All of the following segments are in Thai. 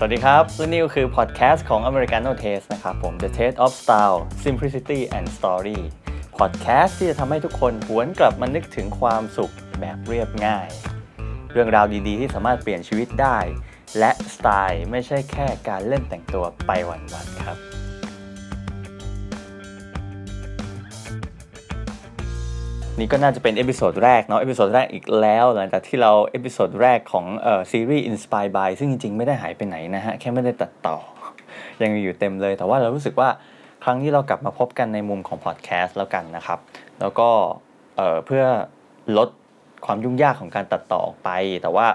สวัสดีครับและนี่ก็คือพอดแคสต์ของ Americano Taste นะครับผม The Taste of Style Simplicity and Story พอดแคสต์ที่จะทำให้ทุกคนหวนกลับมานึกถึงความสุขแบบเรียบง่าย เรื่องราวดีๆ ที่สามารถเปลี่ยนชีวิตได้ และสไตล์ไม่ใช่แค่การเล่นแต่งตัวไปวันๆครับ นี่ก็น่าจะเป็น episode แรกเนาะ episode แรกอีกแล้ว หลังจากที่เรา episode แรกของเอ่อซีรีส์ Inspired by ซึ่งจริงๆ ไม่ได้หายไปไหนนะฮะ แค่ไม่ได้ตัดต่อ ยังมีอยู่เต็มเลย แต่ว่าเรารู้สึกว่าครั้งที่เรากลับมาพบกันในมุมของพอดแคสต์แล้วกันนะครับ แล้วก็เอ่อเพื่อลดความยุ่งยากของการตัดต่อออกไป แต่ว่า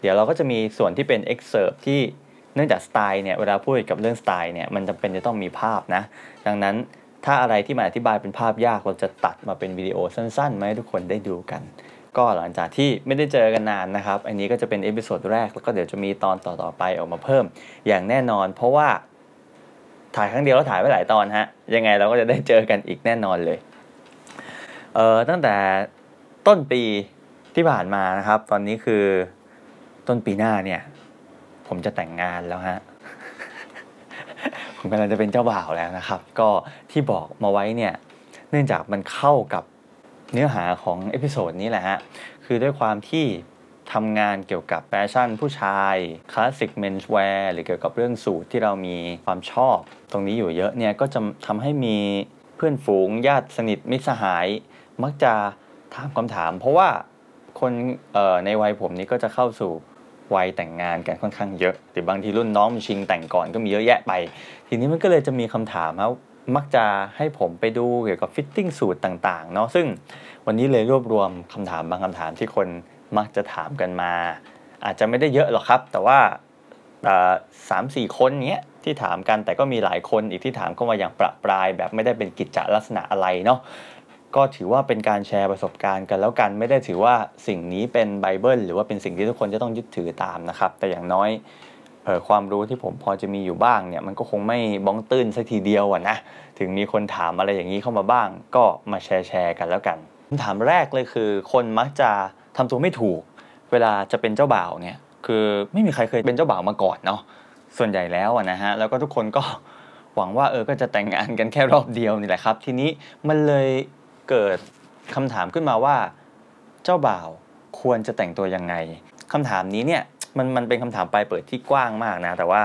เดี๋ยวเราก็จะมีส่วนที่เป็น excerpt ที่เนื่องจากสไตล์เนี่ยเวลาพูดกับเรื่องสไตล์เนี่ยมันจำเป็นจะต้องมีภาพนะ ดังนั้น ถ้าอะไรที่มันอธิบายเป็นภาพยากเราจะตัดมาเป็นวิดีโอสั้นๆมาให้ทุกคนได้ดูกัน ก็หลังจากที่ไม่ได้เจอกันนานนะครับ อันนี้ก็จะเป็น episode แรกแล้วก็เดี๋ยวจะมีตอนต่อๆไปออกมาเพิ่ม อย่างแน่นอน เพราะว่าถ่ายครั้งเดียวแล้วถ่ายไว้หลายตอนฮะยังไงเราก็จะได้เจอกันอีกแน่นอนเลยเอ่อตั้งแต่ต้นปีที่ผ่านมานะครับ ตอนนี้คือต้นปีหน้าเนี่ย ผมจะแต่งงานแล้วฮะ ผมกำลังจะเป็นเจ้าบ่าวแล้วนะครับ ก็ที่บอกมาไว้เนี่ยเนื่องจากมันเข้ากับเนื้อหาของ episode นี้แหละฮะคือด้วยความที่ทำงานเกี่ยวกับแฟชั่นผู้ชาย classic menswear หรือเกี่ยวกับเรื่องสูทที่เรามีความชอบ ตรงนี้อยู่เยอะเนี่ยก็จะทำให้มีเพื่อนฝูงญาติสนิทมิตรสหาย มักจะถามคำถาม เพราะว่าคนในวัยผมนี้ก็จะเข้าสู่วัยแต่งงานกันค่อนข้างเยอะหรือบางทีรุ่นน้องชิงแต่งก่อนก็มีเยอะแยะไป ทีนี้มันก็เลยจะมีคำถามครับมักจะให้ผมไปดูเกี่ยวกับ fitting สูทต่างๆเนาะซึ่งวันนี้เลยรวบรวมคำถามบางคำถามที่คนมักจะถามกันมา อาจจะไม่ได้เยอะหรอกครับ แต่ว่าสามสี่คนเนี้ยที่ถามกันแต่ก็มีหลายคนอีกที่ถามเข้ามาอย่างประปราย แบบไม่ได้เป็นกิจจลักษณะอะไรเนาะก็ถือว่าเป็นการแชร์ประสบการณ์กันแล้วกันไม่ได้ถือว่าสิ่งนี้เป็นไบเบิลหรือว่าเป็นสิ่งที่ทุกคนจะต้องยึดถือตามนะครับ แต่อย่างน้อย ความรู้ที่ผมพอจะมีอยู่บ้างเนี่ยมันก็คงไม่บ้องตื้นสักทีเดียวอะนะถึงมีคนถามอะไรอย่างนี้เข้ามาบ้าง ก็มาแชร์แชร์กันแล้วกันคำถามแรกเลยคือ คนมักจะทำตัวไม่ถูก เวลาจะเป็นเจ้าบ่าวเนี่ยคือไม่มีใครเคยเป็นเจ้าบ่าวมาก่อนเนาะส่วนใหญ่แล้วอะนะฮะแล้วก็ทุกคนก็หวังว่าเออก็จะแต่งงานกันแค่รอบเดียวนี่แหละครับ ทีนี้มันเลยเกิดคำถามขึ้นมาว่า เจ้าบ่าวควรจะแต่งตัวยังไงคำถามนี้เนี่ย มันมันเป็นคำถามปลายเปิดที่กว้างมากนะ แต่ว่า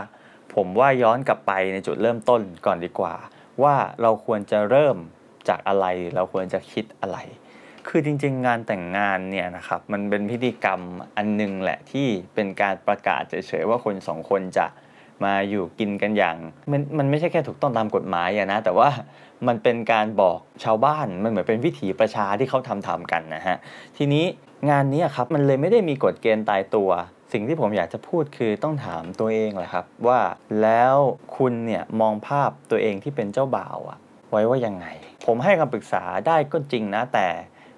ผมว่าย้อนกลับไปในจุดเริ่มต้นก่อนดีกว่า ว่าเราควรจะเริ่มจากอะไร เราควรจะคิดอะไร คือจริง ๆ งานแต่งงานเนี่ยนะครับมันเป็นพิธีกรรมอันนึงแหละที่เป็นการประกาศเฉยๆว่าคนสองคนจะมาอยู่กินกันอย่าง มันมันไม่ใช่แค่ถูกต้องตามกฎหมายอะนะ แต่ว่ามันเป็นการบอกชาวบ้านมันเหมือนเป็นวิถีประชาที่เขาทำทำกันนะฮะทีนี้งานนี้ครับมันเลยไม่ได้มีกฎเกณฑ์ตายตัว สิ่งที่ผมอยากจะพูดคือต้องถามตัวเองแหละครับ ว่าแล้วคุณเนี่ยมองภาพตัวเองที่เป็นเจ้าบ่าวอะไว้ว่ายังไง ผมให้คำปรึกษาได้ก็จริงนะ แต่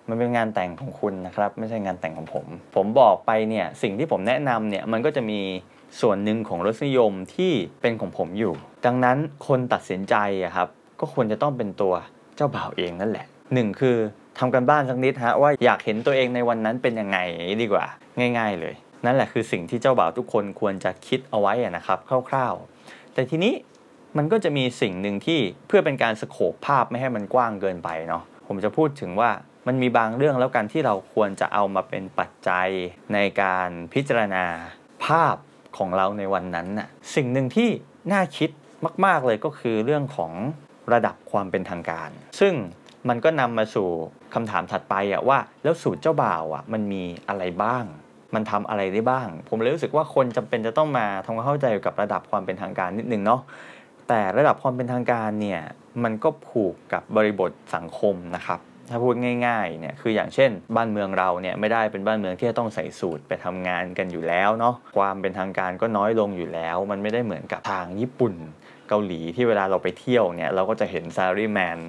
มันเป็นงานแต่งของคุณนะครับ ไม่ใช่งานแต่งของผม ผมบอกไปเนี่ยสิ่งที่ผมแนะนำเนี่ยมันก็จะมีส่วนหนึ่งของรสนิยมที่เป็นของผมอยู่ ดังนั้นคนตัดสินใจอะครับ ก็ควรจะต้องเป็นตัวเจ้าบ่าวเองนั่นแหละหนึ่งคือทำกันบ้านสักนิดฮะว่าอยากเห็นตัวเองในวันนั้นเป็นยังไงดีกว่า ง่าย ๆ เลย นั่นแหละคือสิ่งที่เจ้าบ่าวทุกคนควรจะคิดเอาไว้นะครับคร่าวๆ แต่ทีนี้มันก็จะมีสิ่งหนึ่งที่เพื่อเป็นการสโคปภาพไม่ให้มันกว้างเกินไปเนาะผมจะพูดถึงว่ามันมีบางเรื่องแล้วกันที่เราควรจะเอามาเป็นปัจจัยในการพิจารณาภาพของเราในวันนั้นน่ะสิ่งหนึ่งที่น่าคิดมาก ๆเลยก็คือเรื่องของระดับความเป็นทางการ ซึ่งมันก็นำมาสู่คำถามถัดไปอะว่า แล้วสูตรเจ้าบ่าวอะมันมีอะไรบ้าง มันทำอะไรได้บ้าง ผมเลยรู้สึกว่าคนจำเป็นจะต้องมาทำความเข้าใจกับระดับความเป็นทางการนิดนึงเนาะแต่ระดับความเป็นทางการเนี่ยมันก็ผูกกับบริบทสังคมนะครับถ้าพูดง่ายๆเนี่ยคืออย่างเช่น บ้านเมืองเราเนี่ยไม่ได้เป็นบ้านเมืองที่จะต้องใส่สูตรไปทำงานกันอยู่แล้วเนาะความเป็นทางการก็น้อยลงอยู่แล้ว มันไม่ได้เหมือนกับทางญี่ปุ่นเกาหลีที่เวลาเราไปเที่ยวเนี่ยเราก็จะเห็น salaryman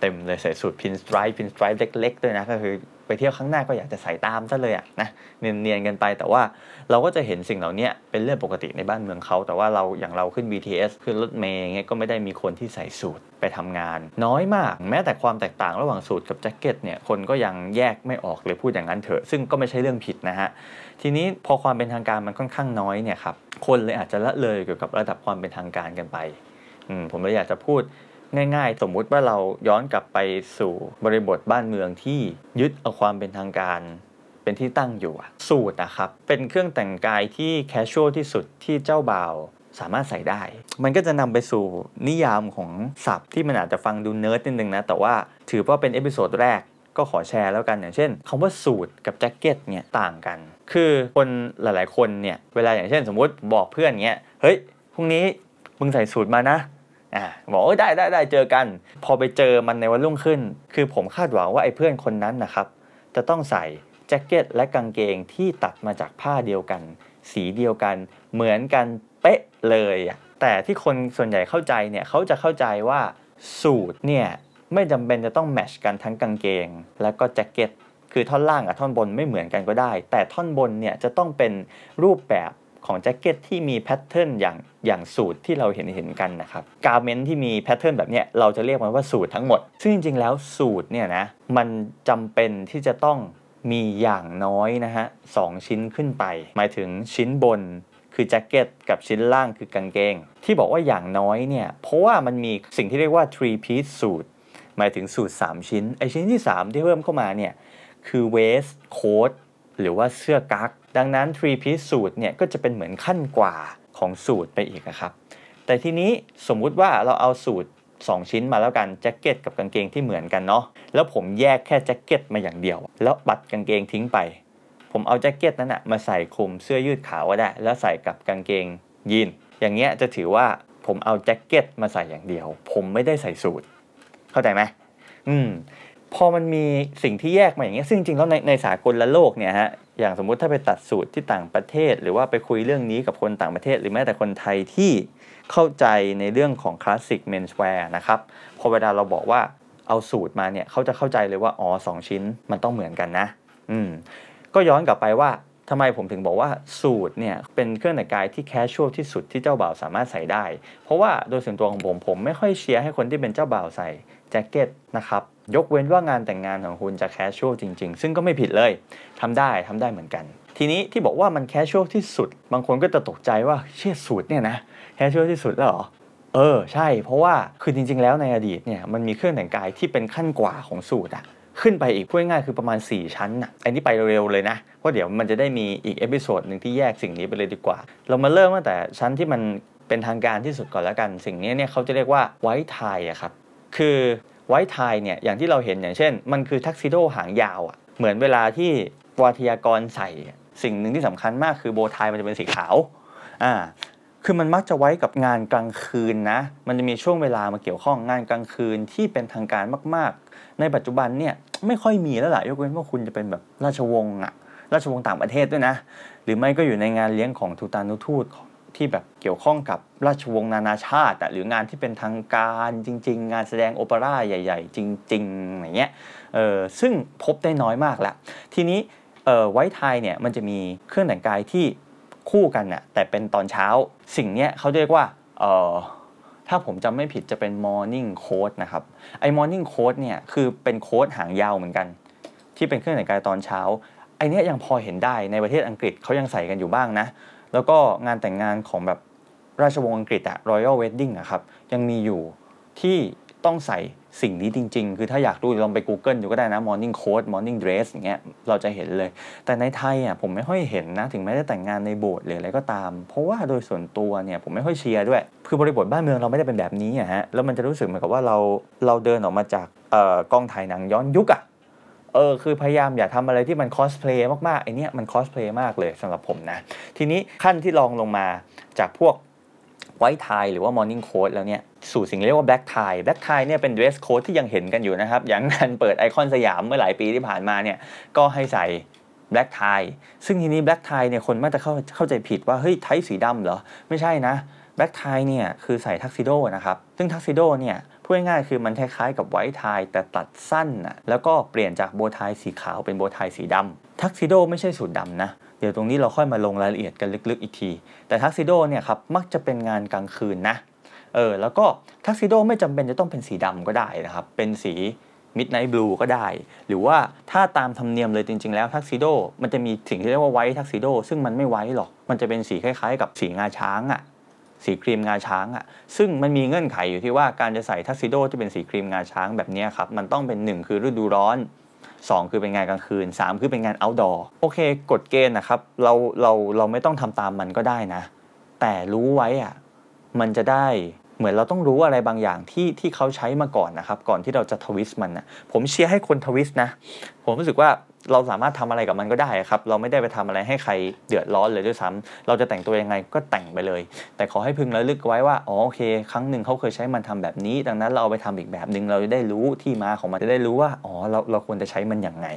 เต็มเลยใส่สูท pinstripe pinstripe เล็กๆด้วยนะก็คือ ไปเที่ยวครั้งหน้าก็อยากจะใส่ตามซะเลยอะนะเนียนๆกันไปแต่ว่าเราก็จะเห็นสิ่งเหล่านี้เป็นเรื่องปกติในบ้านเมืองเขา แต่ว่าเราอย่างเราขึ้น BTS ขึ้นรถเมย์เงี้ยก็ไม่ได้มีคนที่ใส่สูทไปทำงาน น้อยมาก แม้แต่ความแตกต่างระหว่างสูทกับแจ็คเก็ตเนี่ยคนก็ยังแยกไม่ออกเลยพูดอย่างนั้นเถอะ ซึ่งก็ไม่ใช่เรื่องผิดนะฮะทีนี้พอความเป็นทางการมันค่อนข้างน้อยเนี่ยครับคนเลยอาจจะละเลยเกี่ยวกับระดับความเป็นทางการกันไปผมเลยอยากจะพูด ง่ายๆ สมมุติว่าเราย้อนกลับไปสู่บริบทบ้านเมืองที่ยึดเอาความเป็นทางการ เป็นที่ตั้งอยู่สูทนะครับ เป็นเครื่องแต่งกายที่ casual ที่สุดที่เจ้าบ่าวสามารถใส่ได้ มันก็จะนำไปสู่นิยามของศัพท์ที่มันอาจจะฟังดูเนิร์ดนิดนึงนะ แต่ว่าถือว่าเป็น episode แรกก็ขอแชร์แล้วกันอย่างเช่นคำว่าสูตรกับแจ็คเก็ตเนี่ยต่างกัน คือคนหลายๆ คนเนี่ยเวลาอย่างเช่น สมมุติบอกเพื่อนเงี้ยเฮ้ยพรุ่งนี้มึงใส่สูตรมานะ อ่าบอกเออได้ได้ได้เจอกัน พอไปเจอมันในวันรุ่งขึ้น คือผมคาดหวังว่าไอ้เพื่อนคนนั้นนะครับ จะต้องใส่แจ็คเก็ตและกางเกงที่ตัดมาจากผ้าเดียวกัน สีเดียวกัน เหมือนกันเป๊ะเลยแต่ที่คนส่วนใหญ่เข้าใจเนี่ยเขาจะเข้าใจว่าสูทเนี่ยไม่จำเป็นจะต้อง match กันทั้งกางเกง และก็แจ็คเก็ตคือท่อนล่างกับท่อนบนไม่เหมือนกันก็ได้ แต่ท่อนบนเนี่ยจะต้องเป็นรูปแบบ ของแจ็คเก็ตที่มี pattern อย่างอย่างสูทที่เราเห็นเห็นกันนะครับ garment ที่มี pattern แบบเนี้ยเราจะเรียกมันว่าสูททั้งหมด ซึ่งจริงๆแล้วสูทเนี่ยนะมันจำเป็นที่จะต้องมีอย่างน้อยนะฮะสองชิ้นขึ้นไป หมายถึงชิ้นบนคือแจ็คเก็ตกับชิ้นล่างคือกางเกง ที่บอกว่าอย่างน้อยเนี่ยเพราะว่ามันมีสิ่งที่เรียกว่า three piece suit หมายถึงสูตร 3 ชิ้นไอชิ้นที่ 3 ที่เพิ่มเข้ามาเนี่ยคือ waist coat หรือว่าเสื้อกั๊กดังนั้น three piece suit เนี่ยก็จะเป็นเหมือนขั้นกว่าของสูตรไปอีกนะครับ แต่ทีนี้สมมุติว่าเราเอาสูตร 2 ชิ้นมาแล้วกันแจ็คเก็ตกับกางเกงที่เหมือนกันเนาะแล้วผมแยกแค่แจ็คเก็ตมาอย่างเดียว แล้วปัดกางเกงทิ้งไป ผมเอาแจ็คเก็ตนั้นนะมาใส่คลุมเสื้อยืดขาวก็ได้ แล้วใส่กับกางเกงยีนอย่างเงี้ยจะถือว่าผมเอาแจ็คเก็ตมาใส่อย่างเดียว ผมไม่ได้ใส่สูตร เข้าใจไหมอืมพอมันมีสิ่งที่แยกมาอย่างเงี้ยซึ่งจริงแล้วในในสากลละโลกเนี่ยฮะ อย่างสมมุติถ้าไปตัดสูตรที่ต่างประเทศ หรือว่าไปคุยเรื่องนี้กับคนต่างประเทศ หรือแม้แต่คนไทยที่เข้าใจในเรื่องของคลาสสิกเมนส์แวร์นะครับพอเวลาเราบอกว่าเอาสูตรมาเนี่ยเขาจะเข้าใจเลยว่าอ๋อสองชิ้นมันต้องเหมือนกันนะ อืมก็ย้อนกลับไปว่าทำไมผมถึงบอกว่าสูทเนี่ยเป็นเครื่องแต่งกายที่ casual ที่สุดที่เจ้าบ่าวสามารถใส่ได้ เพราะว่าโดยส่วนตัวของผมผมไม่ค่อยเชียร์ให้คนที่เป็นเจ้าบ่าวใส่แจ็คเก็ตนะครับ ยกเว้นว่างานแต่งงานของคุณจะ casual จริง ๆ ซึ่งก็ไม่ผิดเลยทำได้ทำได้เหมือนกัน ทีนี้ที่บอกว่ามัน casual ที่สุด บางคนก็จะตกใจว่าเชี่ยสูทเนี่ยนะ casual ที่สุดแล้วหรอเออใช่ เพราะว่าคือจริง ๆ แล้วในอดีตเนี่ยมันมีเครื่องแต่งกายที่เป็นขั้นกว่าของสูทอะขึ้นไปอีกพูดง่ายคือประมาณ 4 ชั้นอะอันนี้ไปเร็วเลยนะ เพราะเดี๋ยวมันจะได้มีอีก episode หนึ่งที่แยกสิ่งนี้ไปเลยดีกว่า เรามาเริ่มตั้งแต่ชั้นที่มันเป็นทางการที่สุดก่อนแล้วกัน สิ่งนี้เนี่ยเขาจะเรียกว่า white tie อะครับ คือ white tie เนี่ยอย่างที่เราเห็นอย่างเช่น มันคือทักซิโดหางยาวอะเหมือนเวลาที่วาทยกรใส่สิ่งหนึ่งที่สำคัญมากคือ bow tie มันจะเป็นสีขาวอ่าคือมันมักจะไว้กับงานกลางคืนนะ มันจะมีช่วงเวลามาเกี่ยวข้องงานกลางคืนที่เป็นทางการมาก ๆ ในปัจจุบันเนี่ยไม่ค่อยมีแล้วล่ะยกเว้นว่าคุณจะเป็นแบบราชวงศ์อะราชวงศ์ต่างประเทศด้วยนะ หรือไม่ก็อยู่ในงานเลี้ยงของทูตานุทูต ที่แบบเกี่ยวข้องกับราชวงศ์นานาชาติ หรืองานที่เป็นทางการจริง ๆ งานแสดงโอเปร่าใหญ่ ๆ จริงๆอย่างเงี้ยเออซึ่งพบได้น้อยมากละทีนี้เออไวท์ไทเนี่ยมันจะมีเครื่องแต่งกายที่คู่กันน่ะแต่เป็นตอนเช้าสิ่งเนี้ยเขาเรียกว่าเออถ้าผมจำไม่ผิดจะเป็น morning coat นะครับไอ้ morning coat เนี่ยคือเป็นโค้ดหางยาวเหมือนกัน ที่เป็นเครื่องแต่งกายตอนเช้าไอเนี้ยยังพอเห็นได้ในประเทศอังกฤษเขายังใส่กันอยู่บ้างนะ แล้วก็งานแต่งงานของแบบราชวงศ์อังกฤษอะ Royal Wedding อะครับ ยังมีอยู่ที่ต้องใส่สิ่งนี้จริง ๆ คือถ้าอยากดูลองไป Google ดูก็ได้นะ Morning Coat Morning Dress อย่างเงี้ยเราจะเห็นเลย แต่ในไทยอะผมไม่ค่อยเห็นนะ ถึงแม้จะแต่งงานในโบสถ์หรืออะไรก็ตาม เพราะว่าโดยส่วนตัวเนี่ยผมไม่ค่อยเชียร์ด้วย คือบริบทบ้านเมืองเราไม่ได้เป็นแบบนี้อะฮะแล้วมันจะรู้สึกเหมือนกับว่าเราเราเดินออกมาจากกองถ่ายหนังย้อนยุคอะ เออคือพยายามอย่าทำอะไรที่มันคอสเพลย์มากๆไอเนี้ยมันคอสเพลย์มากเลยสำหรับผมนะ ทีนี้ขั้นที่รองลงมาจากพวก white tie หรือว่า morning coat แล้วเนี่ยสู่สิ่งเรียกว่า black tie black tie เนี่ยเป็น dress code ที่ยังเห็นกันอยู่นะครับ อย่างงานเปิดไอคอนสยามเมื่อหลายปีที่ผ่านมาเนี่ยก็ให้ใส่ black tie ซึ่งทีนี้ black tie เนี่ยคนมักจะเข้าเข้าใจผิดว่า เฮ้ย tie สีดำเหรอ ไม่ใช่นะ black tie เนี่ยคือใส่ทักซิโดนะครับ ซึ่งทักซิโดเนี่ย พูดง่ายๆคือมันคล้ายๆกับ white tie แต่ตัดสั้นนะแล้วก็เปลี่ยนจาก bow tie สีขาวเป็น bow tie สีดำทักซิโดไม่ใช่สูทดำนะเดี๋ยวตรงนี้เราค่อยมาลงรายละเอียดกันลึกๆอีกที แต่ทักซิโดเนี่ยครับมักจะเป็นงานกลางคืนนะเออแล้วก็ทักซิโดไม่จำเป็นจะต้องเป็นสีดำก็ได้นะครับ เป็นสีมิดไนท์บลูก็ได้ หรือว่าถ้าตามธรรมเนียมเลยจริง ๆ แล้วทักซิโดมันจะมีสิ่งที่เรียกว่าไวท์ทักซิโดซึ่งมันไม่ไวท์หรอก มันจะเป็นสีคล้ายๆ กับสีงาช้างอะ่ะ สีครีมงาช้างอะ่ะซึ่งมันมีเงื่อนไขอยู่ที่ว่าการจะใส่ทักซิโดที่เป็นสีครีมงาช้างแบบนี้ครับมันต้องเป็นหนึ่งคือฤดูร้อน 2 คือเป็นงานกลางคืน 3 คือเป็นงาน outdoor โอเคกฎเกณฑ์นะครับเราเราเราไม่ต้องทำตามมันก็ได้นะ แต่รู้ไว้อะมันจะได้ เหมือนเราต้องรู้อะไรบางอย่างที่ที่เขาใช้มาก่อนนะครับก่อนที่เราจะทวิสต์มันนะผมเชียร์ให้คนทวิสต์นะผมรู้สึกว่าเราสามารถทำอะไรกับมันก็ได้ครับ เราไม่ได้ไปทำอะไรให้ใครเดือดร้อนเลยด้วยซ้ำเราจะแต่งตัวยังไงก็แต่งไปเลย แต่ขอให้พึงระลึกไว้ว่าอ๋อโอเค ครั้งหนึ่งเขาเคยใช้มันทำแบบนี้ ดังนั้นเราเอาไปทำอีกแบบหนึ่งเราจะได้รู้ที่มาของมันจะได้รู้ว่าอ๋อเราเราควรจะใช้มันอย่างไง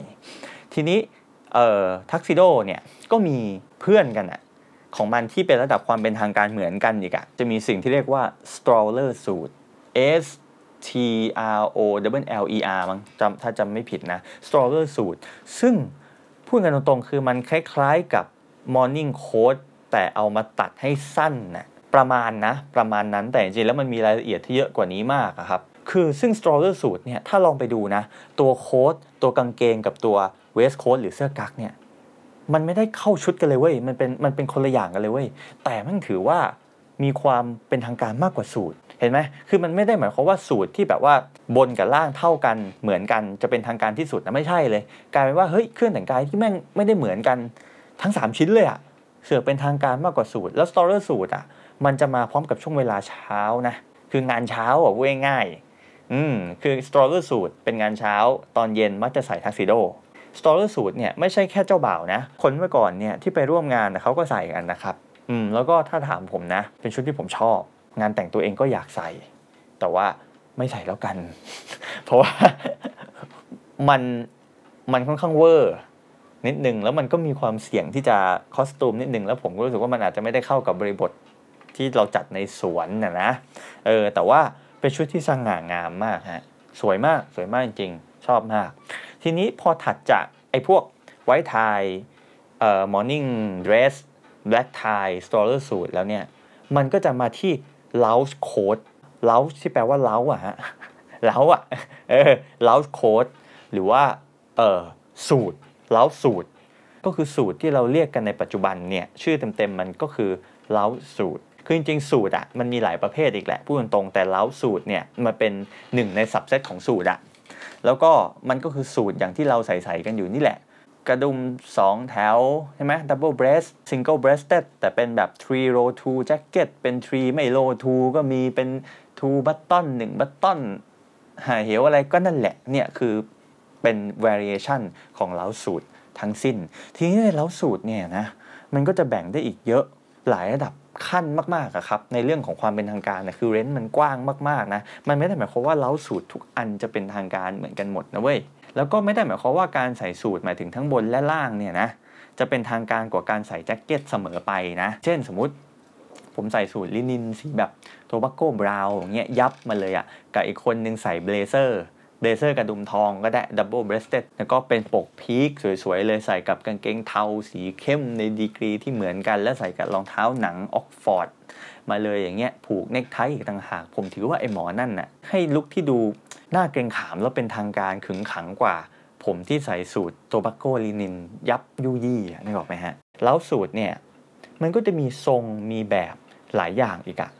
ทีนี้เอ่อทักซิโดเนี่ยก็มีเพื่อนกันอะ ของมันที่เป็นระดับความเป็นทางการเหมือนกันอีกอะจะมีสิ่งที่เรียกว่า stroller suit S T R O W L E R มั้งจำถ้าจำไม่ผิดนะ stroller suit ซึ่งพูดกันตรงๆ คือมันคล้ายๆกับ morning coat แต่เอามาตัดให้สั้นนะประมาณนะ ประมาณนั้นแต่จริงๆแล้วมันมีรายละเอียดที่เยอะกว่านี้มากครับ คือซึ่ง stroller suit เนี่ยถ้าลองไปดูนะ ตัวโค้ทตัวกางเกงกับตัว waist coat หรือเสื้อกั๊กเนี่ย มันไม่ได้เข้าชุดกันเลยเว้ยมันเป็นมันเป็นคนละอย่างกันเลยเว้ยแต่มันถือว่ามีความเป็นทางการมากกว่าสูตรเห็นไหมคือมันไม่ได้หมายความว่าสูตรที่แบบว่าบนกับล่างเท่ากันเหมือนกันจะเป็นทางการที่สุดนะไม่ใช่เลย กลายเป็นว่าเฮ้ยเครื่องแต่งกายที่แม่งไม่ได้เหมือนกันทั้ง 3 ชิ้นเลยอะเสือเป็นทางการมากกว่าสูตร แล้วสตอเร์สูตรอะมันจะมาพร้อมกับช่วงเวลาเช้านะคืองานเช้าอะพูดง่ายอืมคือ stroller suit เป็นงานเช้า ตอนเย็นมักจะใส่ทักซิโด stroller suit เนี่ยไม่ใช่แค่เจ้าบ่าวนะ คนเมื่อก่อนเนี่ยที่ไปร่วมงานเขาก็ใส่กันนะครับ อืมแล้วก็ถ้าถามผมนะ เป็นชุดที่ผมชอบ งานแต่งตัวเองก็อยากใส่ แต่ว่าไม่ใส่แล้วกัน เพราะว่ามันมันค่อนข้างเวอร์นิดนึงแล้วมันก็มีความเสี่ยงที่จะ costume นิดนึงแล้วผมก็รู้สึกว่ามันอาจจะไม่ได้เข้ากับบริบทที่เราจัดในสวนนะนะเออแต่ว่าเป็นชุดที่สง่างามมากฮะสวยมากสวยมากจริงๆชอบมาก ทีนี้พอถัดจากไอ้พวกไวท์ไทเอ่อ morning dress black tie stroller suit แล้วเนี่ย มันก็จะมาที่ lounge coat lounge ที่แปลว่าเล้าอะฮะเล้าอะเออ lounge coat หรือว่าเออสูตรเล้าสูตร ก็คือสูตรที่เราเรียกกันในปัจจุบันเนี่ย ชื่อเต็มๆมันก็คือเล้าสูตรคือจริงๆ สูตรอะมันมีหลายประเภทอีกแหละพูดตรงๆแต่เล้าสูตรเนี่ยมันเป็นหนึ่งในสับเซตของสูตรอะ แล้วก็มันก็คือสูตรอย่างที่เราใส่ๆกันอยู่นี่แหละ กระดุม 2 แถวใช่ไหม double breast single breasted แต่เป็นแบบ three row two jacket เป็น three ไม่ row two ก็มีเป็น two button 1 button หาเหวอะไรก็นั่นแหละ เนี่ยคือเป็น variation ของ lounge suit ทั้งสิ้น ทีนี้ใน lounge suit เนี่ยนะ มันก็จะแบ่งได้อีกเยอะหลายระดับ ขั้นมากๆอะครับในเรื่องของความเป็นทางการนะคือ range มันกว้างมากๆนะมันไม่ได้หมายความว่า lounge suit ทุกอันจะเป็นทางการเหมือนกันหมดนะเว้ยแล้วก็ไม่ได้หมายความว่าการใส่สูทหมายถึงทั้งบนและล่างเนี่ยนะจะเป็นทางการกว่าการใส่แจ็คเก็ตเสมอไปนะ เช่นสมมติผมใส่สูทลินินสีแบบ tobacco brown อย่างเงี้ยยับมาเลยอะ่ะกับอีกคนนึงใส่ blazer blazer กระดุมทองก็ได้ double-breasted แล้วก็เป็นปก peak สวยๆ เลยใส่กับกางเกงเทาสีเข้มในดีกรีที่เหมือนกัน และใส่กับรองเท้าหนังออกฟอร์ดมาเลยอย่างเงี้ยผูกเนคไทอีกต่างหาก ผมถือว่าไอ้หมอนั่นน่ะให้ลุคที่ดูน่าเกรงขามแล้วเป็นทางการขึงขังกว่า ผมที่ใส่สูท tobacco ลินิน ยับยุยี่นึกออกไหมฮะแล้วสูทเนี่ยมันก็จะมีทรงมีแบบหลายอย่างอีกอะ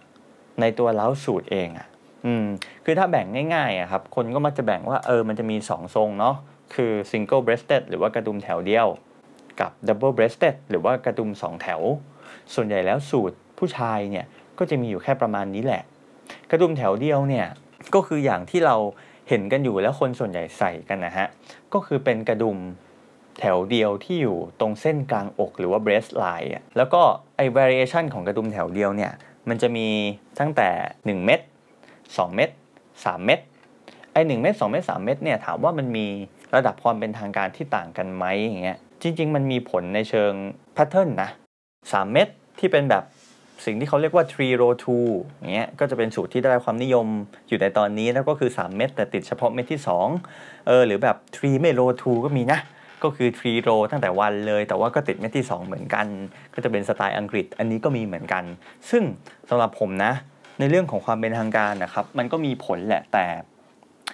ในตัวเล้าสูตรเองอะ อืมคือถ้าแบ่งง่ายๆอะครับคนก็มักจะแบ่งว่าเออมันจะมี 2 ทรงเนาะคือ single breasted หรือว่ากระดุมแถวเดียว กับ double breasted หรือว่ากระดุม 2 แถว ส่วนใหญ่แล้วสูตรผู้ชายเนี่ยก็จะมีอยู่แค่ประมาณนี้แหละ กระดุมแถวเดียวเนี่ยก็คืออย่างที่เราเห็นกันอยู่แล้วคนส่วนใหญ่ใส่กันนะฮะก็คือเป็นกระดุมแถวเดียวที่อยู่ตรงเส้นกลางอกหรือว่า breast line แล้วก็ไอ้ variation ของกระดุมแถวเดียวเนี่ยมันจะมีตั้งแต่ 1 เม็ด 2 เม็ด3 เม็ดไอ้1เม็ด2เม็ด3เม็ดเนี่ยถามว่ามันมีระดับความเป็นทางการที่ต่างกันไหมอย่างเงี้ยจริง ๆ มันมีผลในเชิงแพทเทิร์นนะ3เม็ดที่เป็นแบบสิ่งที่เขาเรียกว่า three row two อย่างเงี้ยก็จะเป็นสูตรที่ได้รับความนิยมอยู่ในตอนนี้แล้วก็คือ 3 เม็ดแต่ติดเฉพาะเม็ดที่2เออหรือแบบ three ไม่ row two ก็มีนะ ก็คือทรีโรตั้งแต่วันเลย แต่ว่าก็ติดเม็ดที่ 2 เหมือนกัน ก็จะเป็นสไตล์อังกฤษอันนี้ก็มีเหมือนกัน ซึ่งสำหรับผมนะ ในเรื่องของความเป็นทางการนะครับ มันก็มีผลแหละแต่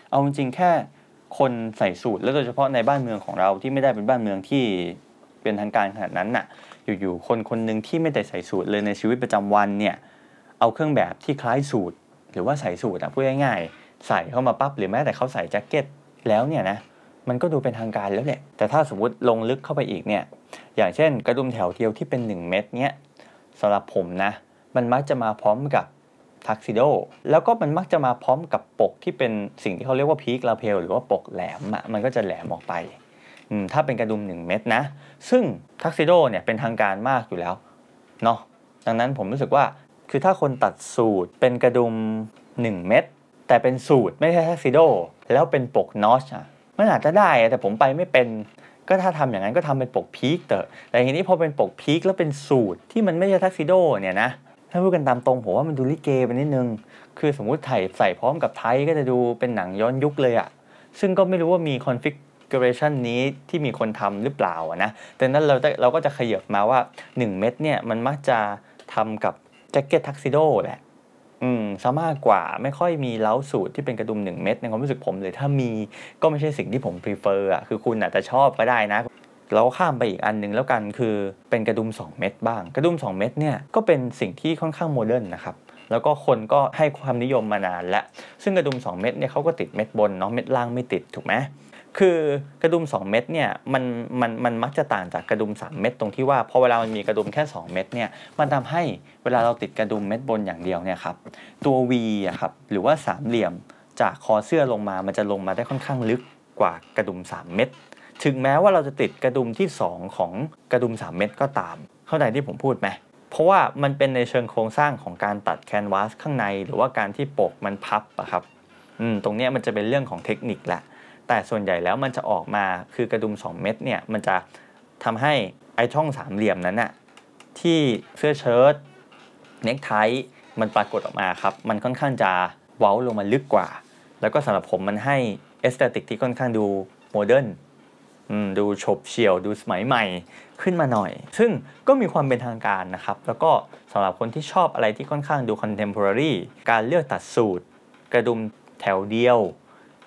เอาจริงแค่คนใส่สูตรแล้วโดยเฉพาะในบ้านเมืองของเราที่ไม่ได้เป็นบ้านเมืองที่เป็นทางการขนาดนั้นน่ะ อยู่ๆคนคนหนึ่งที่ไม่ได้ใส่สูตรเลยในชีวิตประจำวันเนี่ยเอาเครื่องแบบที่คล้ายสูตร หรือว่าใส่สูตรอะพูดง่ายๆใส่เข้ามาปั๊บหรือแม้แต่เขาใส่แจ็คเก็ตแล้วเนี่ยนะมันก็ดูเป็นทางการแล้วแหละ แต่ถ้าสมมติลงลึกเข้าไปอีกเนี่ย อย่างเช่น กระดุมแถวเดียวที่เป็น 1 เม็ดเนี้ยสำหรับผมนะ มันมักจะมาพร้อมกับ ทักซิโดแล้วก็มันมักจะมาพร้อมกับปกที่เป็นสิ่งที่เขาเรียกว่าพีคลาเพลหรือว่าปกแหลมอะมันก็จะแหลมออกไปถ้าเป็นกระดุม 1 เม็ดนะ ซึ่งทักซิโดเนี่ยเป็นทางการมากอยู่แล้วเนาะดังนั้นผมรู้สึกว่าคือถ้าคนตัดสูทเป็นกระดุม 1 เม็ดแต่เป็นสูทไม่ใช่ทักซิโดแล้วเป็นปก notch อะมันอาจจะได้แต่ผมไปไม่เป็นก็ถ้าทำอย่างนั้นก็ทำเป็นปก peak เถอะแต่ทีนี้พอเป็นปก peak แล้วเป็นสูทที่มันไม่ใช่ทักซิโดเนี่ยนะ ถ้าพูดกันตามตรงผมว่ามันดูลิเกไปนิดนึง คือสมมุติถ้าใส่พร้อมกับ tie ก็จะดูเป็นหนังย้อนยุคเลยอะซึ่งก็ไม่รู้ว่ามี configuration นี้ที่มีคนทำหรือเปล่านะแต่นั้นเราเราก็จะขยับมาว่า 1 เม็ดเนี่ยมันมักจะทำกับแจ็คเก็ตทักซิโดแหละอืมซะมากกว่าไม่ค่อยมี lounge suit ที่เป็นกระดุม 1 เม็ดในความรู้สึกผมเลยถ้ามีก็ไม่ใช่สิ่งที่ผม prefer อะคือคุณอาจจะชอบก็ได้นะ เราข้ามไปอีกอันหนึ่งแล้วกันคือเป็นกระดุม 2 เม็ดบ้าง กระดุม 2 เม็ดเนี่ยก็เป็นสิ่งที่ค่อนข้าง modern นะครับแล้วก็คนก็ให้ความนิยมมานานแล้ว ซึ่งกระดุม 2 เม็ดเนี่ยเขาก็ติดเม็ดบนเนาะเม็ดล่างไม่ติดถูกไหมคือกระดุม 2 เม็ดเนี่ยมันมันมันมักจะต่างจากกระดุม 3 เม็ดตรงที่ว่าพอเวลามันมีกระดุมแค่ 2 เม็ดเนี่ยมันทำให้เวลาเราติดกระดุมเม็ดบนอย่างเดียวเนี่ยครับตัว V อะครับหรือว่าสามเหลี่ยมจากคอเสื้อลงมามันจะลงมาได้ค่อนข้างลึกกว่ากระดุม 3 เม็ด ถึงแม้ว่าเราจะติดกระดุมที่ 2 ของกระดุม 3 เม็ดก็ตาม เข้าใจที่ผมพูดไหมเพราะว่ามันเป็นในเชิงโครงสร้างของการตัดแคนวาสข้างใน หรือว่าการที่ปกมันพับอะครับอืมตรงนี้มันจะเป็นเรื่องของเทคนิคแหละ แต่ส่วนใหญ่แล้วมันจะออกมาคือกระดุม 2 เม็ดเนี่ยมันจะทำให้ไอช่องสามเหลี่ยมนั้นน่ะที่เสื้อเชิ้ตเนคไทมันปรากฏออกมาครับ มันค่อนข้างจะเว้าลงมาลึกกว่า แล้วก็สำหรับผมมันให้ aesthetic ที่ค่อนข้างดู modern ดูโฉบเฉี่ยวดูสมัยใหม่ขึ้นมาหน่อย ซึ่งก็มีความเป็นทางการนะครับ แล้วก็สำหรับคนที่ชอบอะไรที่ค่อนข้างดู contemporaryการเลือกตัดสูตร กระดุมแถวเดียว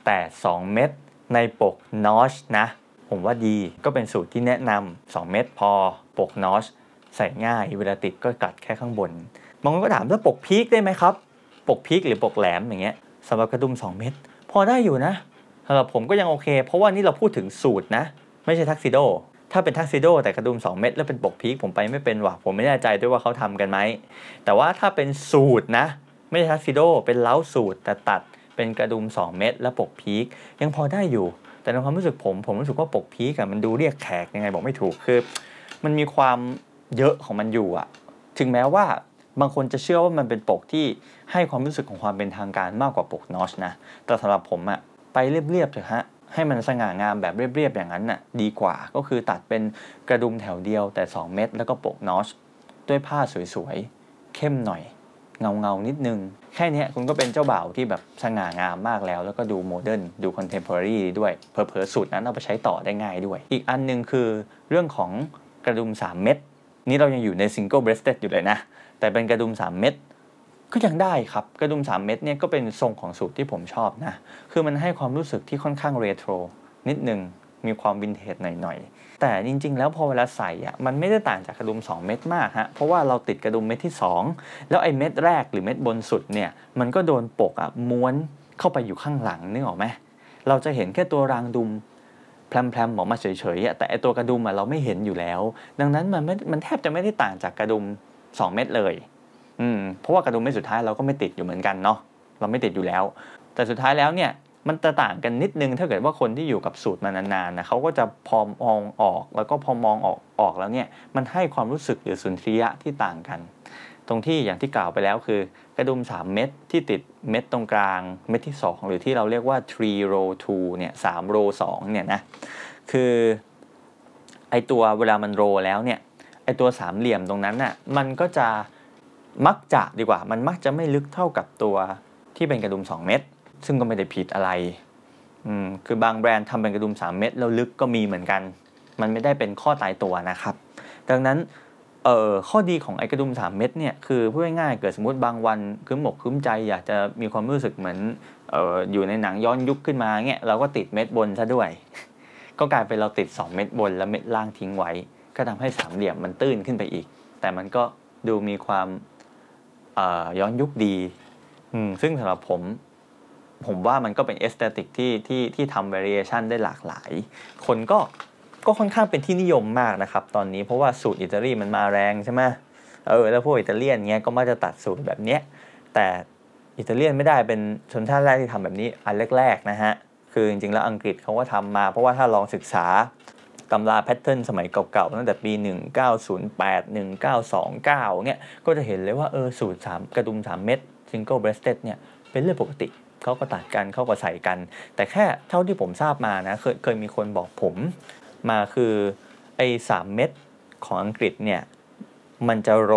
แต่ 2 เม็ดในปกนอชนะ ผมว่าดีก็เป็นสูตรที่แนะนำ2เม็ดพอปกนอชใส่ง่ายเวลาติดก็กัดแค่ข้างบนบางคนก็ถามว่าปกพีคได้ไหมครับ ปกพีคหรือปกแหลมอย่างเงี้ยสำหรับกระดุม 2 เม็ดพอได้อยู่นะ สำหรับผมก็ยังโอเค เพราะว่านี่เราพูดถึงสูตรนะ ไม่ใช่ทักซิโดถ้าเป็นทักซิโดแต่กระดุม 2 เม็ดแล้วเป็นปกพีคผมไปไม่เป็นว่ะผมไม่แน่ใจด้วยว่าเขาทำกันไหม แต่ว่าถ้าเป็นสูตรนะ ไม่ใช่ทักซิโดเป็นเล้าสูตรแต่ตัดเป็นกระดุม 2 เม็ดและปกพีคยังพอได้อยู่ แต่ในความรู้สึกผม ผมรู้สึกว่าปกพีคอะมันดูเรียกแขกยังไงบอกไม่ถูกคือ มันมีความเยอะของมันอยู่อะถึงแม้ว่าบางคนจะเชื่อว่ามันเป็นปกที่ให้ความรู้สึกของความเป็นทางการมากกว่าปกนอชนะแต่สำหรับผมอะ ไปเรียบๆเถอะฮะให้มันสง่างามแบบเรียบๆอย่างนั้นน่ะดีกว่าก็คือตัดเป็นกระดุมแถวเดียวแต่ 2 เม็ดแล้วก็ปก notch ด้วยผ้าสวยๆ เข้มหน่อย เงาเงานิดนึง แค่นี้คุณก็เป็นเจ้าบ่าวที่แบบสง่างามมากแล้ว แล้วก็ดู modern ดู contemporary ด้วยเผลอเผลอสูทนั้นเอาไปใช้ต่อได้ง่ายด้วย อีกอันนึงคือเรื่องของกระดุม 3 เม็ดนี่เรายังอยู่ใน single-breasted อยู่เลยนะ แต่เป็นกระดุม 3 เม็ด ก็ยังได้ครับ กระดุม 3 เม็ดเนี่ยก็เป็นทรงของสูทที่ผมชอบนะ คือมันให้ความรู้สึกที่ค่อนข้างเรโทรนิดนึงมีความวินเทจหน่อยๆ แต่จริง ๆ แล้วพอเวลาใส่อะมันไม่ได้ต่างจากกระดุม 2 เม็ดมากฮะ เพราะว่าเราติดกระดุมเม็ดที่ 2 แล้วไอ้เม็ดแรกหรือเม็ดบนสุดเนี่ยมันก็โดนปกอะม้วนเข้าไปอยู่ข้างหลังนึกออกไหมเราจะเห็นแค่ตัวรางดุมแพรมๆออกมาเฉยๆแต่ไอตัวกระดุมอะเราไม่เห็นอยู่แล้ว ดังนั้นมันไม่มันแทบจะไม่ได้ต่างจากกระดุม 2 เม็ดเลย อืมเพราะว่ากระดุมเม็ดสุดท้ายเราก็ไม่ติดอยู่เหมือนกันเนาะเราไม่ติดอยู่แล้ว แต่สุดท้ายแล้วเนี่ยมันจะต่างกันนิดนึงถ้าเกิดว่าคนที่อยู่กับสูตรมานานๆนะเขาก็จะพอมองออกแล้วก็พอมองออกออกแล้วเนี่ยมันให้ความรู้สึกหรือสุนทรียะที่ต่างกัน ตรงที่อย่างที่กล่าวไปแล้วคือกระดุม 3 เม็ดที่ติดเม็ดตรงกลาง เม็ดที่ 2 หรือที่เราเรียกว่า three row two เนี่ยสามโรสองเนี่ยนะคือไอตัวเวลามันโรแล้วเนี่ยไอตัวสามเหลี่ยมตรงนั้นน่ะมันก็จะ มักจะดีกว่า มันมักจะไม่ลึกเท่ากับตัวที่เป็นกระดุม 2 เม็ดซึ่งก็ไม่ได้ผิดอะไรอืมคือบางแบรนด์ทำเป็นกระดุม 3 เม็ดแล้วลึกก็มีเหมือนกัน มันไม่ได้เป็นข้อตายตัวนะครับ ดังนั้นเอ่อข้อดีของไอกระดุม 3 เม็ดเนี่ยคือพูดง่ายๆเกิดสมมติบางวันคืมอกคืมใจอยากจะมีความรู้สึกเหมือนเอ่ออยู่ในหนังย้อนยุคขึ้นมาเงี้ยเราก็ติดเม็ดบนซะด้วย ก็กลายเป็นเราติด 2 เม็ดบนแล้วเม็ดล่างทิ้งไว้ ก็ทำให้สามเหลี่ยมมันตื้นขึ้นไปอีก แต่มันก็ดูมีความ ย้อนยุคดีซึ่งสำหรับผม ผมว่ามันก็เป็น aesthetic ที่ที่ที่ทำ variation ได้หลากหลาย คนก็ก็ค่อนข้างเป็นที่นิยมมากนะครับ ตอนนี้เพราะว่าสูทอิตาลีมันมาแรงใช่ไหมเออแล้วพวกอิตาเลียนเงี้ยก็มาจะตัดสูทแบบเนี้ยแต่อิตาเลียนไม่ได้เป็นชนชาติแรกที่ทำแบบนี้อันแรกๆนะฮะคือจริงๆแล้วอังกฤษเขาก็ทำมา เพราะว่าถ้าลองศึกษา ตำราแพทเทิร์นสมัยเก่าๆตั้งแต่ปี 1908 1929เนี่ยก็จะเห็นเลยว่าเออสูตร 3 กระดุม 3 เม็ด single breasted เนี่ยเป็นเรื่องปกติเขาก็ตัดกันเขาก็ใส่กัน แต่แค่เท่าที่ผมทราบมานะเคยเคยมีคนบอกผมมาคือไอ้สามเม็ดของอังกฤษเนี่ยมันจะโร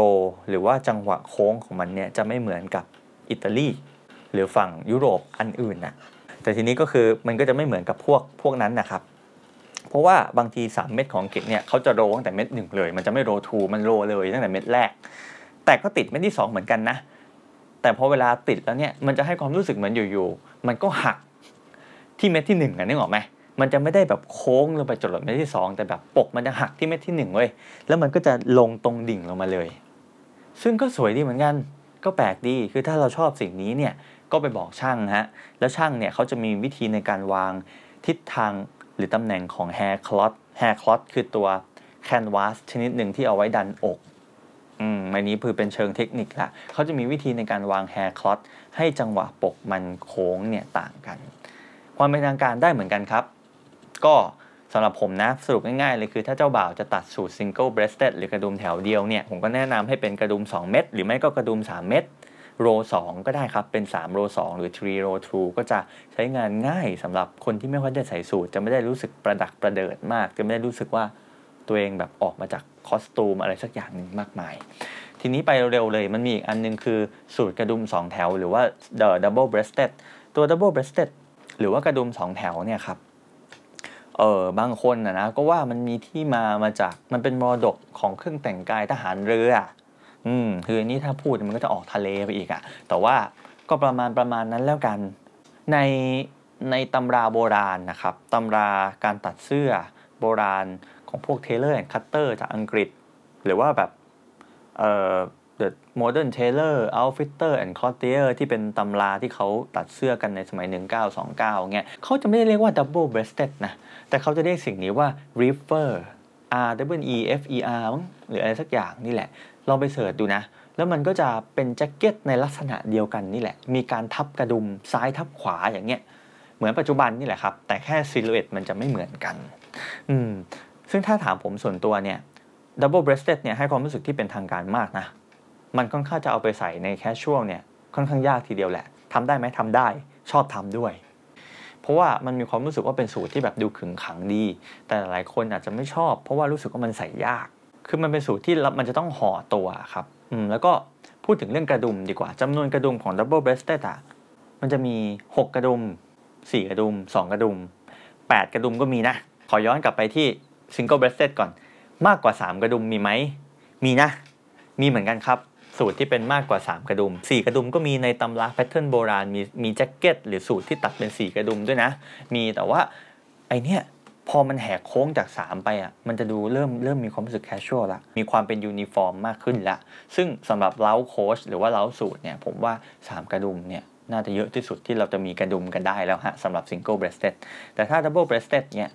หรือว่าจังหวะโค้งของมันเนี่ยจะไม่เหมือนกับอิตาลีหรือฝั่งยุโรปอันอื่นนะแต่ทีนี้ก็คือมันก็จะไม่เหมือนกับพวกพวกนั้นนะครับ เพราะว่าบางที 3 เม็ดของอังกฤษเนี่ยเขาจะโรตั้งแต่เม็ดหนึ่งเลย มันจะไม่โรทูมันโรเลยตั้งแต่เม็ดแรก แต่ก็ติดเม็ดที่ 2 เหมือนกันนะ แต่พอเวลาติดแล้วเนี่ยมันจะให้ความรู้สึกเหมือนอยู่ๆมันก็หักที่เม็ดที่1อะนึกออกไหมมันจะไม่ได้แบบโค้งลงไปจดเม็ดที่ 2 แต่แบบปกมันจะหักที่เม็ดที่1เว้ยแล้วมันก็จะลงตรงดิ่งลงมาเลย ซึ่งก็สวยดีเหมือนกันก็แปลกดีคือถ้าเราชอบสิ่งนี้เนี่ยก็ไปบอกช่างฮะแล้วช่างเนี่ยเขาจะมีวิธีในการวางทิศทาง หรือตำแหน่งของ hair cloth hair cloth คือตัว canvas ชนิดหนึ่งที่เอาไว้ดันอกอืมอันนี้คือเป็นเชิงเทคนิคละเขาจะมีวิธีในการวาง hair cloth ให้จังหวะปกมันโค้งเนี่ยต่างกัน ความเป็นทางการได้เหมือนกันครับ ก็สำหรับผมนะ สรุปง่ายๆเลยคือถ้าเจ้าบ่าวจะตัดสูตร single breasted หรือกระดุมแถวเดียวเนี่ย ผมก็แนะนำให้เป็นกระดุม 2 เม็ดหรือไม่ก็กระดุม 3 เม็ด โร2ก็ได้ครับ เป็น3โร2หรือ3โร2ก็จะใช้งานง่ายสำหรับคนที่ไม่ค่อยได้ใส่สูตร จะไม่ได้รู้สึกประดักประเดิดมาก จะไม่ได้รู้สึกว่าตัวเองแบบออกมาจากคอสตูมอะไรสักอย่างหนึ่งมากมาย ทีนี้ไปเร็วๆเลย มันมีอีกอันนึงคือสูตรกระดุม 2 แถว หรือว่า the double breasted ตัว double breasted หรือว่ากระดุม 2 แถวเนี่ยครับเออบางคนนะนะก็ว่ามันมีที่มามาจากมันเป็นมรดกของเครื่องแต่งกายทหารเรือ อืมคืออันนี้ถ้าพูดมันก็จะออกทะเลไปอีกอะแต่ว่าก็ประมาณประมาณนั้นแล้วกัน ในในตำราโบราณนะครับตำราการตัดเสื้อโบราณของพวก Tailor and Cutter จากอังกฤษ หรือว่าแบบเอ่อ The Modern Tailor Outfitter and Clothier ที่เป็นตำราที่เขาตัดเสื้อกันในสมัย 1929เงี้ยเขาจะไม่ได้เรียกว่า double breasted นะ แต่เขาจะเรียกสิ่งนี้ว่า reefer R E E F E R หรืออะไรสักอย่างนี่แหละ ลองไป search ดูนะ แล้วมันก็จะเป็นแจ็คเก็ตในลักษณะเดียวกันนี่แหละ มีการทับกระดุมซ้ายทับขวาอย่างเงี้ย เหมือนปัจจุบันนี่แหละครับ แต่แค่ silhouette มันจะไม่เหมือนกัน อืม ซึ่งถ้าถามผมส่วนตัวเนี่ย double breasted เนี่ยให้ความรู้สึกที่เป็นทางการมากนะ มันค่อนข้างจะเอาไปใส่ใน casual เนี่ยค่อนข้างยากทีเดียวแหละทำได้ไหมทำได้ชอบทำด้วย เพราะว่ามันมีความรู้สึกว่าเป็นสูทที่แบบดูขึงขังดี แต่หลายคนอาจจะไม่ชอบ เพราะว่ารู้สึกว่ามันใส่ยาก คือมันเป็นสูทที่มันจะต้องห่อตัวครับอืมแล้วก็พูดถึงเรื่องกระดุมดีกว่าจำนวนกระดุมของ double breasted อะมันจะมี 6 กระดุม 4 กระดุม 2 กระดุม 8 กระดุมก็มีนะ ขอย้อนกลับไปที่ single breasted ก่อน มากกว่า 3 กระดุมมีไหม มีนะ มีเหมือนกันครับ สูทที่เป็นมากกว่า 3 กระดุม 4 กระดุมก็มีในตำรา pattern โบราณ มีมีแจ็คเก็ตหรือสูทที่ตัดเป็น 4 กระดุมด้วยนะ มีแต่ว่าไอเนี้ย พอมันแหกโค้งจาก 3 ไปอะมันจะดูเริ่มเริ่มมีความรู้สึก casual ละมีความเป็นยูนิฟอร์มมากขึ้นละซึ่งสำหรับ lounge coat หรือว่า lounge suit เนี่ยผมว่า 3 กระดุมเนี่ยน่าจะเยอะที่สุดที่เราจะมีกระดุมกันได้แล้วฮะสำหรับ single breasted แต่ถ้า double breasted เนี่ย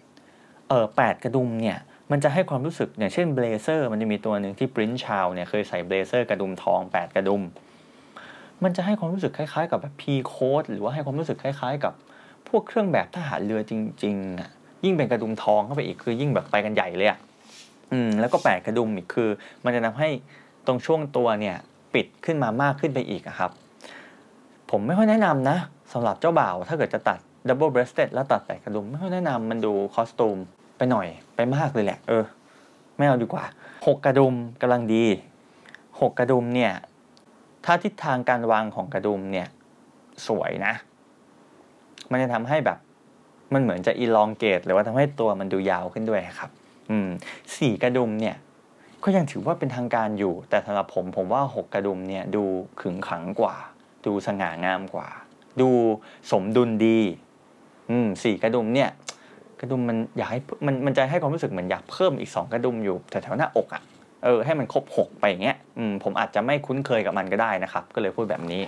เออแปดกระดุมเนี่ยมันจะให้ความรู้สึกอย่างเช่น blazer มันจะมีตัวหนึ่งที่ Prince Charles เนี่ยเคยใส่ blazer กระดุมทอง 8 กระดุม มันจะให้ความรู้สึกคล้ายๆ กับแบบ pea coat หรือว่าให้ความรู้สึกคล้าย ๆ กับพวกเครื่องแบบทหารเรือจริงๆอะ ยิ่งเป็นกระดุมทองเข้าไปอีกคือยิ่งแบบไปกันใหญ่เลยอะอืมแล้วก็แปดกระดุมอีกคือ มันจะทำให้ตรงช่วงตัวเนี่ยปิดขึ้นมามากขึ้นไปอีกครับ ผมไม่ค่อยแนะนำนะสำหรับเจ้าบ่าวถ้าเกิดจะตัด double breasted แล้วตัดแปดกระดุมไม่ค่อยแนะนำมันดู costume ไปหน่อยไปมากเลยแหละ เออ ไม่เอาดีกว่าหกกระดุมกำลังดีหกกระดุมเนี่ย ถ้าทิศทางการวางของกระดุมเนี่ย สวยนะ มันจะทำให้แบบ มันเหมือนจะอีลองเกตหรือว่าทำให้ตัวมันดูยาวขึ้นด้วยครับ อืมสี่กระดุมเนี่ย ก็ยังถือว่าเป็นทางการอยู่ แต่สำหรับผมผมว่าหกกระดุมเนี่ยดูขึงขังกว่า ดูสง่างามกว่า ดูสมดุลดี อืมสี่กระดุมเนี่ย กระดุมมันอยากให้มันมันจะให้ความรู้สึกเหมือนอยากเพิ่มอีกสองกระดุมอยู่แถวๆหน้าอกอะ่ะเออให้มันครบหกไปอย่างเงี้ยอืมผมอาจจะไม่คุ้นเคยกับมันก็ได้นะครับ ก็เลยพูดแบบนี้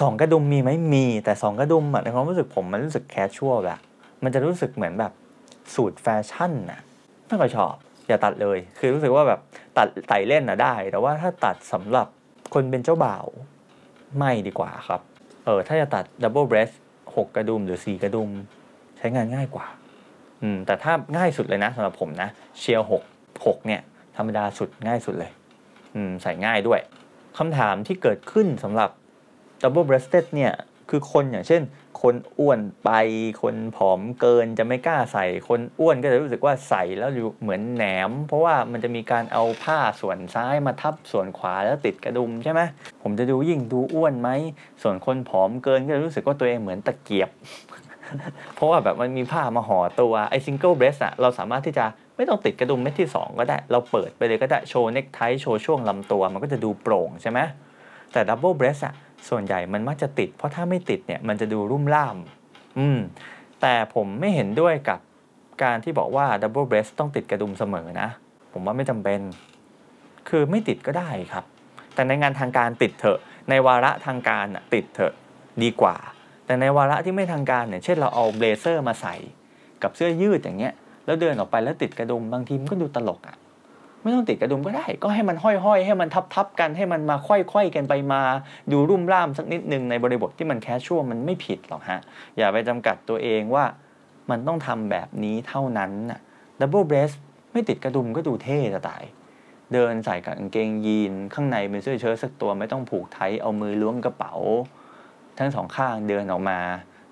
สองกระดุมมีไหมมี แต่สองกระดุมอะในความรู้สึกผมมันรู้สึกแคชชวลอะมันจะรู้สึกเหมือนแบบสูตรแฟชั่นน่ะไม่ค่อยชอบ อย่าตัดเลย คือรู้สึกว่าแบบตัดไต่เล่นน่ะได้ แต่ว่าถ้าตัดสำหรับคนเป็นเจ้าบ่าวไม่ดีกว่าครับ เออถ้าจะตัด double breast หกกระดุมหรือสี่กระดุม ใช้งานง่ายกว่า อืมแต่ถ้าง่ายสุดเลยนะสำหรับผมนะเชียร์หกหกเนี่ยธรรมดาสุดง่ายสุดเลย อืมใส่ง่ายด้วยคำถามที่เกิดขึ้นสำหรับ double breasted เนี่ยคือคนอย่างเช่น คนอ้วนไปคนผอมเกินจะไม่กล้าใส่ คนอ้วนก็จะรู้สึกว่าใส่แล้วอยู่เหมือนแหนม เพราะว่ามันจะมีการเอาผ้าส่วนซ้ายมาทับส่วนขวาแล้วติดกระดุมใช่ไหมผมจะดูยิ่งดูอ้วนไหมส่วนคนผอมเกินก็จะรู้สึกว่าตัวเองเหมือนตะเกียบ เพราะว่าแบบมันมีผ้ามาห่อตัวไอ single breast อะเราสามารถที่จะไม่ต้องติดกระดุมเม็ดที่ 2 ก็ได้ เราเปิดไปเลยก็ได้โชว์เน็กไทโชว์ช่วงลำตัว มันก็จะดูโปร่งใช่ไหมแต่ double breast อะ ส่วนใหญ่มันมักจะติด เพราะถ้าไม่ติดเนี่ยมันจะดูรุ่มร่าม อืม แต่ผมไม่เห็นด้วยกับการที่บอกว่า double breast ต้องติดกระดุมเสมอนะ ผมว่าไม่จำเป็น คือไม่ติดก็ได้ครับ แต่ในงานทางการติดเถอะ ในวาระทางการติดเถอะดีกว่า แต่ในวาระที่ไม่ทางการเนี่ยเช่นเราเอา blazer มาใส่ กับเสื้อยืดอย่างเงี้ย แล้วเดินออกไปแล้วติดกระดุมบางทีมันก็ดูตลกอะ่ะ ไม่ต้องติดกระดุมก็ได้ ก็ให้มันห้อยๆ ให้มันทับๆกันให้มันมาค่อยๆกันไปมา ดูรุ่มร่ามสักนิดหนึ่งในบริบทที่มัน casual มันไม่ผิดหรอกฮะ อย่าไปจำกัดตัวเองว่ามันต้องทำแบบนี้เท่านั้นน่ะ double breast ไม่ติดกระดุมก็ดูเท่จะตาย เดินใส่กางเกงยีน ข้างในเป็นเสื้อเชิ้ตสักตัวไม่ต้องผูกไทเอามือล้วงกระเป๋า ทั้งสองข้างเดินออกมา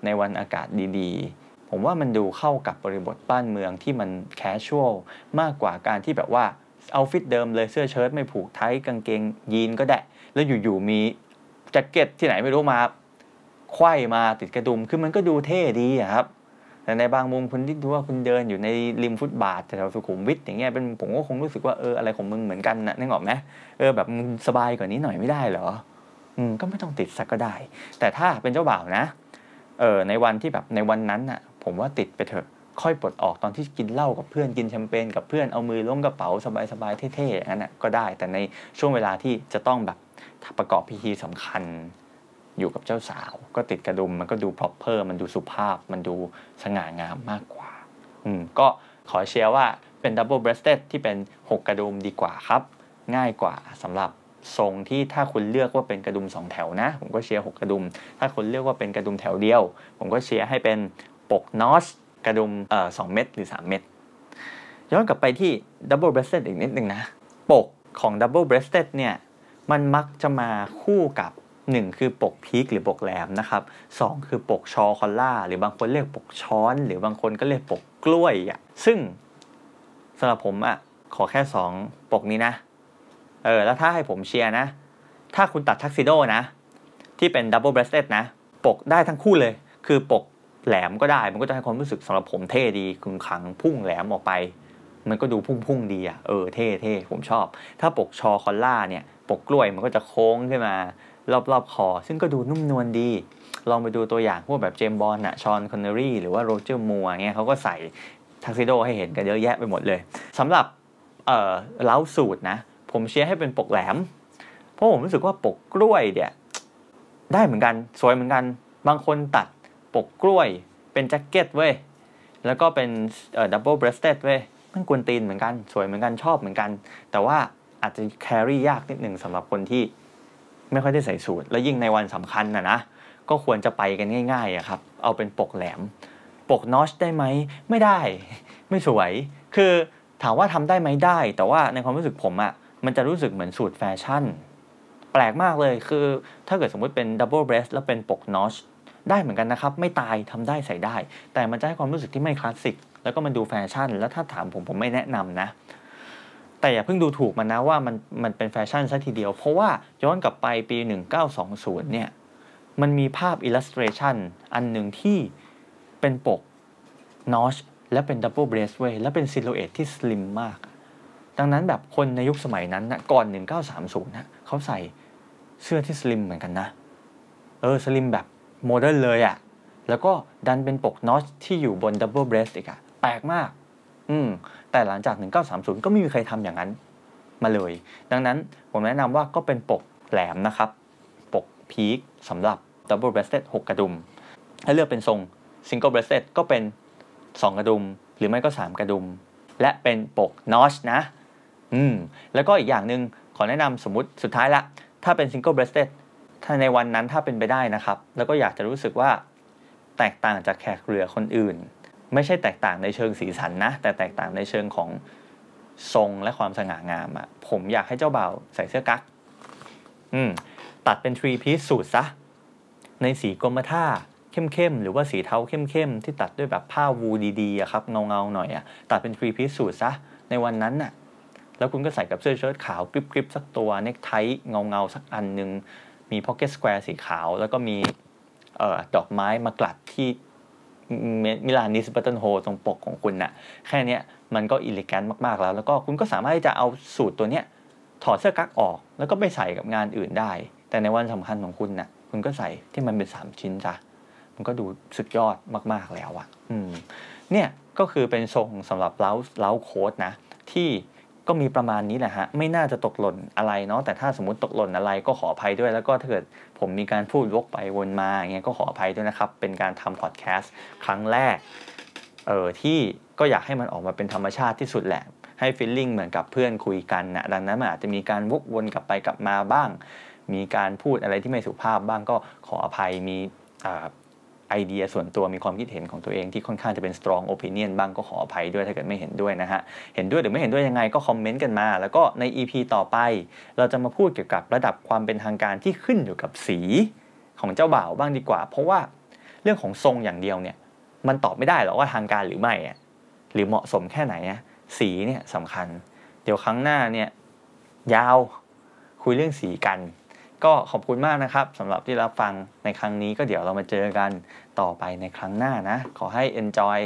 ในวันอากาศดีๆ ผมว่ามันดูเข้ากับบริบทบ้านเมืองที่มัน casual มากกว่าการที่แบบว่า เอาฟิตเดิมเลยเสื้อเชิ้ตไม่ผูกไทกางเกงยีนก็ได้ แล้วอยู่ๆมีแจ็คเก็ตที่ไหนไม่รู้มาไขว้มาติดกระดุมคือมันก็ดูเท่ดีครับแต่ในบางมุมคุณที่ดูว่าคุณเดินอยู่ในริมฟุตบาทแถวสุขุมวิทอย่างเงี้ยเป็นผมก็คงรู้สึกว่าเอออะไรของมึงเหมือนกันนะนึกออกไหมเออแบบมึงสบายกว่านี้หน่อยไม่ได้เหรออืมก็ไม่ต้องติดสักก็ได้ แต่ถ้าเป็นเจ้าบ่าวนะเออในวันที่แบบในวันนั้นน่ะ ผมว่าติดไปเถอะ ค่อยปลดออกตอนที่กินเหล้ากับเพื่อนกินแชมเปญกับเพื่อนเอามือล้วงกระเป๋าสบายๆเท่ๆอย่างนั้นก็ได้ แต่ในช่วงเวลาที่จะต้องแบบประกอบพิธีสำคัญอยู่กับเจ้าสาว ก็ติดกระดุมมันก็ดู proper มันดูสุภาพ มันดูสง่างามมากกว่า อืมก็ขอเชียร์ว่าเป็น double breasted ที่เป็น 6 กระดุมดีกว่าครับ ง่ายกว่าสำหรับทรงที่ถ้าคุณเลือกว่าเป็นกระดุม 2 แถวนะ ผมก็เชียร์6กระดุม ถ้าคุณเลือกว่าเป็นกระดุมแถวเดียว ผมก็เชียร์ให้เป็นปกนอส กระดุมเอ่อสเม็ดหรือ 3 เม็ดย้อนกลับไปที่ double breasted อีกนิดนึงนะ ปกของ double breasted เนี่ย มันมักจะมาคู่กับ 1 คือปก peak หรือปกแหลมนะครับสองคือปก shawl collar หรือบางคนเรียกปกช้อน หรือบางคนก็เรียกปกกล้วยอะซึ่งสำหรับผมอะขอแค่ 2 ปกนี้นะ เออ แล้วถ้าให้ผมเชียร์นะ ถ้าคุณตัดทักซิโดนะ ที่เป็นดับเบิลเบรสเ d นะ ปกได้ทั้งคู่เลย คือปก แหลมก็ได้ มันก็จะให้ความรู้สึกสำหรับผมเท่ดีขึงขังพุ่งแหลมออกไป มันก็ดูพุ่งพุ่งๆดีอะเออเท่เท่ผมชอบ ถ้าปก shawl collar เนี่ย ปกกล้วยมันก็จะโค้งขึ้นมารอบๆคอ ซึ่งก็ดูนุ่มนวลดี ลองไปดูตัวอย่างพวกแบบเจมส์ บอนด์น่ะฌอนคอนเนอรีหรือว่าโรเจอร์มัวร์เงี้ยเขาก็ใส่ทักซิโดให้เห็นกันเยอะแยะไปหมดเลยสำหรับเอ่อ lounge suit นะ ผมเชียร์ให้เป็นปกแหลม เพราะผมรู้สึกว่าปกกล้วยเนี่ยได้เหมือนกันสวยเหมือนกัน บางคนตัด ปกกล้วย เป็นแจ็คเก็ตเว้ย แล้วก็เป็นเอ่อ double breasted เว้ยมันกวนตีนเหมือนกัน สวยเหมือนกันชอบเหมือนกัน แต่ว่าอาจจะ carry ยากนิดหนึ่งสำหรับคนที่ไม่ค่อยได้ใส่สูท แล้วยิ่งในวันสำคัญนะนะ ก็ควรจะไปกันง่ายๆอะครับ เอาเป็นปกแหลม ปก notch ได้ไหม ไม่ได้ ไม่สวย คือถามว่าทำได้ไหมได้ แต่ว่าในความรู้สึกผมอะมันจะรู้สึกเหมือนสูทแฟชั่น แปลกมากเลยคือถ้าเกิดสมมุติเป็น double breast แล้วเป็นปก notch ได้เหมือนกันนะครับ ไม่ตายทำได้ใส่ได้ แต่มันจะให้ความรู้สึกที่ไม่คลาสสิก แล้วก็มันดูแฟชั่น แล้วถ้าถามผมผมไม่แนะนำนะ แต่อย่าเพิ่งดูถูกมันนะว่ามันมันเป็นแฟชั่นซะทีเดียว เพราะว่าย้อนกลับไปปี 1920 เนี่ย มันมีภาพ illustration อันหนึ่งที่เป็นปก notchและเป็น double breast เว้ยและเป็น silhouette ที่ slim มาก ดังนั้นแบบคนในยุคสมัยนั้นนะก่อน 1930นะเขาใส่เสื้อที่ slim เหมือนกันนะ เออ slim แบบ modern เลยอะ แล้วก็ดันเป็นปก notch ที่อยู่บน double breast อีกอะแปลกมาก อืม แต่หลังจาก 1930 ก็ไม่มีใครทำอย่างนั้นมาเลย ดังนั้นผมแนะนำว่าก็เป็นปกแหลมนะครับ ปก peak สำหรับ double breast 6กระดุม ถ้าเลือกเป็นทรง single breast ก็เป็น 2 กระดุม หรือไม่ก็ 3 กระดุม และเป็นปก notch นะ อืม แล้วก็อีกอย่างหนึ่งขอแนะนำสมมติสุดท้ายละ ถ้าเป็น single breast ถ้าในวันนั้นถ้าเป็นไปได้นะครับ แล้วก็อยากจะรู้สึกว่าแตกต่างจากแขกเหรื่อคนอื่น ไม่ใช่แตกต่างในเชิงสีสันนะ แต่แตกต่างในเชิงของทรงและความสง่างามอะ่ะผมอยากให้เจ้าบ่าวใส่เสื้อกั๊กอืมตัดเป็น three piece suit ซะ ในสีกรมท่าเข้มๆหรือว่าสีเทาเข้มๆที่ตัดด้วยแบบผ้าวูดีๆอะครับเงาๆหน่อยอะตัดเป็น three piece suit ซะในวันนั้นน่ะแล้วคุณก็ใส่กับเสื้อเชิ้ตขาวกริบๆสักตัวเนคไทเงาๆสักอันหนึ่ง มี pocket square สีขาว แล้วก็มีเอาดอกไม้มากลัดที่ Milanese buttonhole ตรงปกของคุณน่ะแค่นี้มันก็ elegant มากๆแล้ว แล้วก็คุณก็สามารถที่จะเอาสูตรตัวเนี้ยถอดเสื้อกั๊กออก แล้วก็ไปใส่กับงานอื่นได้ แต่ในวันสำคัญของคุณนะ่ะคุณก็ใส่ที่มันเป็น 3 ชิ้นจ้ะมันก็ดูสุดยอดมากๆแล้วอะ่ะอืมเนี่ยก็คือเป็นทรงสำหรับเล้าเล้าโค้ดนะที่ ก็มีประมาณนี้แหละฮะไม่น่าจะตกหล่นอะไรเนาะแต่ถ้าสมมติตกหล่นอะไรก็ขออภัยด้วย แล้วก็ถ้าเกิดผมมีการพูดวกไปวนมาอย่างเงี้ยก็ขออภัยด้วยนะครับ เป็นการทำพอดแคสต์ครั้งแรกเออที่ก็อยากให้มันออกมาเป็นธรรมชาติที่สุดแหละ ให้ฟีลลิ่งเหมือนกับเพื่อนคุยกันนะดังนั้นมันอาจจะมีการวกวนกลับไปกลับมาบ้าง มีการพูดอะไรที่ไม่สุภาพบ้างก็ขออภัยมี ไอเดียส่วนตัวมีความคิดเห็นของตัวเองที่ค่อนข้างจะเป็น strong opinion บ้างก็ขออภัยด้วยถ้าเกิดไม่เห็นด้วยนะฮะ เห็นด้วยหรือไม่เห็นด้วยยังไงก็คอมเมนต์กันมา แล้วก็ใน EP ต่อไป เราจะมาพูดเกี่ยวกับระดับความเป็นทางการที่ขึ้นอยู่กับสีของเจ้าบ่าวบ้างดีกว่า เพราะว่าเรื่องของทรงอย่างเดียวเนี่ยมันตอบไม่ได้หรอกว่าทางการหรือไม่หรือเหมาะสมแค่ไหนสีเนี่ยสำคัญ เดี๋ยวครั้งหน้าเนี่ยยาวคุยเรื่องสีกัน ก็ขอบคุณมากนะครับสำหรับที่รับฟังในครั้งนี้ก็เดี๋ยวเรามาเจอกันต่อไปในครั้งหน้านะ ขอให้ enjoy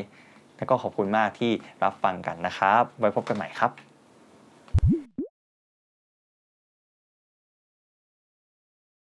แล้วก็ขอบคุณมากที่รับฟังกันนะครับ ไว้พบกันใหม่ครับ